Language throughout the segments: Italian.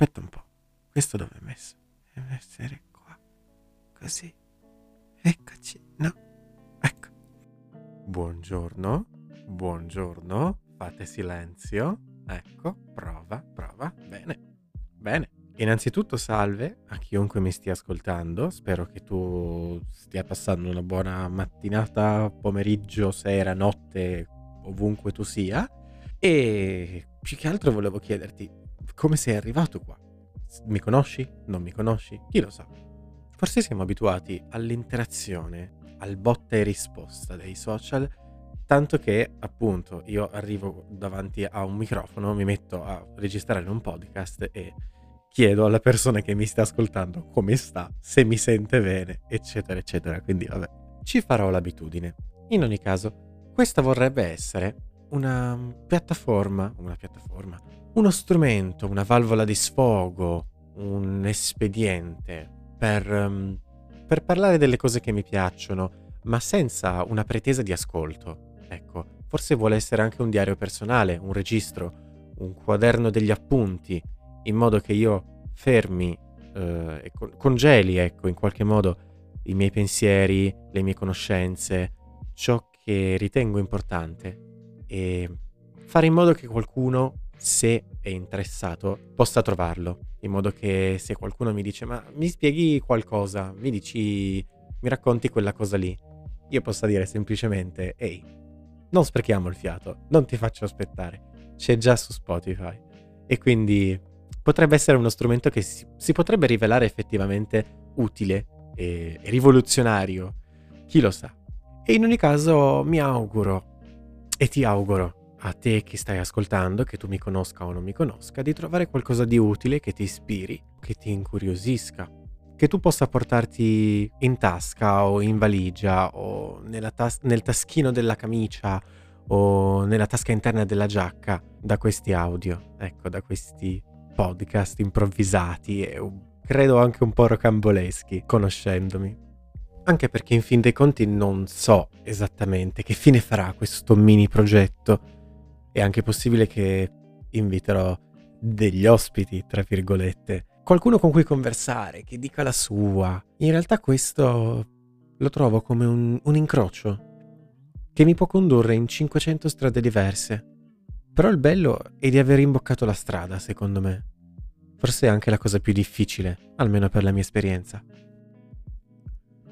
aspetta un po'. Questo dove è messo? Deve essere qua. Così. Eccoci. No. Ecco. Buongiorno. Buongiorno. Fate silenzio. Ecco. Prova, prova. Bene. Bene. Innanzitutto salve a chiunque mi stia ascoltando, spero che tu stia passando una buona mattinata, pomeriggio, sera, notte, ovunque tu sia. E più che altro volevo chiederti come sei arrivato qua. Mi conosci? Non mi conosci? Chi lo sa? Forse siamo abituati all'interazione, al botta e risposta dei social, tanto che appunto io arrivo davanti a un microfono, mi metto a registrare un podcast e chiedo alla persona che mi sta ascoltando come sta, se mi sente bene, eccetera, eccetera. Quindi vabbè, ci farò l'abitudine. In ogni caso, questa vorrebbe essere una piattaforma, una piattaforma, uno strumento, una valvola di sfogo, un espediente per, um, per parlare delle cose che mi piacciono, ma senza una pretesa di ascolto. Ecco, forse vuole essere anche un diario personale, un registro, un quaderno degli appunti, in modo che io fermi eh, e congeli, ecco, in qualche modo i miei pensieri, le mie conoscenze, ciò che ritengo importante e fare in modo che qualcuno, se è interessato, possa trovarlo. In modo che se qualcuno mi dice ma mi spieghi qualcosa, mi dici, mi racconti quella cosa lì, io possa dire semplicemente ehi, non sprechiamo il fiato, non ti faccio aspettare, c'è già su Spotify. E quindi potrebbe essere uno strumento che si, si potrebbe rivelare effettivamente utile e, e rivoluzionario. Chi lo sa? E in ogni caso mi auguro e ti auguro a te che stai ascoltando, che tu mi conosca o non mi conosca, di trovare qualcosa di utile che ti ispiri, che ti incuriosisca, che tu possa portarti in tasca o in valigia o tas- nel taschino della camicia o nella tasca interna della giacca da questi audio, ecco, da questi podcast improvvisati e credo anche un po' rocamboleschi, conoscendomi. Anche perché in fin dei conti non so esattamente che fine farà questo mini progetto. È anche possibile che inviterò degli ospiti, tra virgolette, qualcuno con cui conversare, che dica la sua. In realtà questo lo trovo come un, un incrocio che mi può condurre in 500 strade diverse. Però il bello è di aver imboccato la strada, secondo me. Forse è anche la cosa più difficile, almeno per la mia esperienza.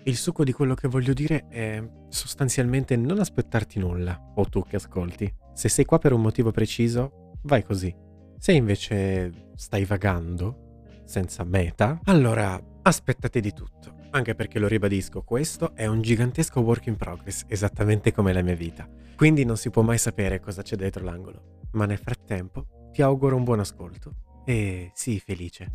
Il succo di quello che voglio dire è sostanzialmente non aspettarti nulla, o tu che ascolti. Se sei qua per un motivo preciso, vai così. Se invece stai vagando, senza meta, allora aspettate di tutto. Anche perché lo ribadisco, questo è un gigantesco work in progress, esattamente come la mia vita. Quindi non si può mai sapere cosa c'è dietro l'angolo. Ma nel frattempo ti auguro un buon ascolto e sii felice.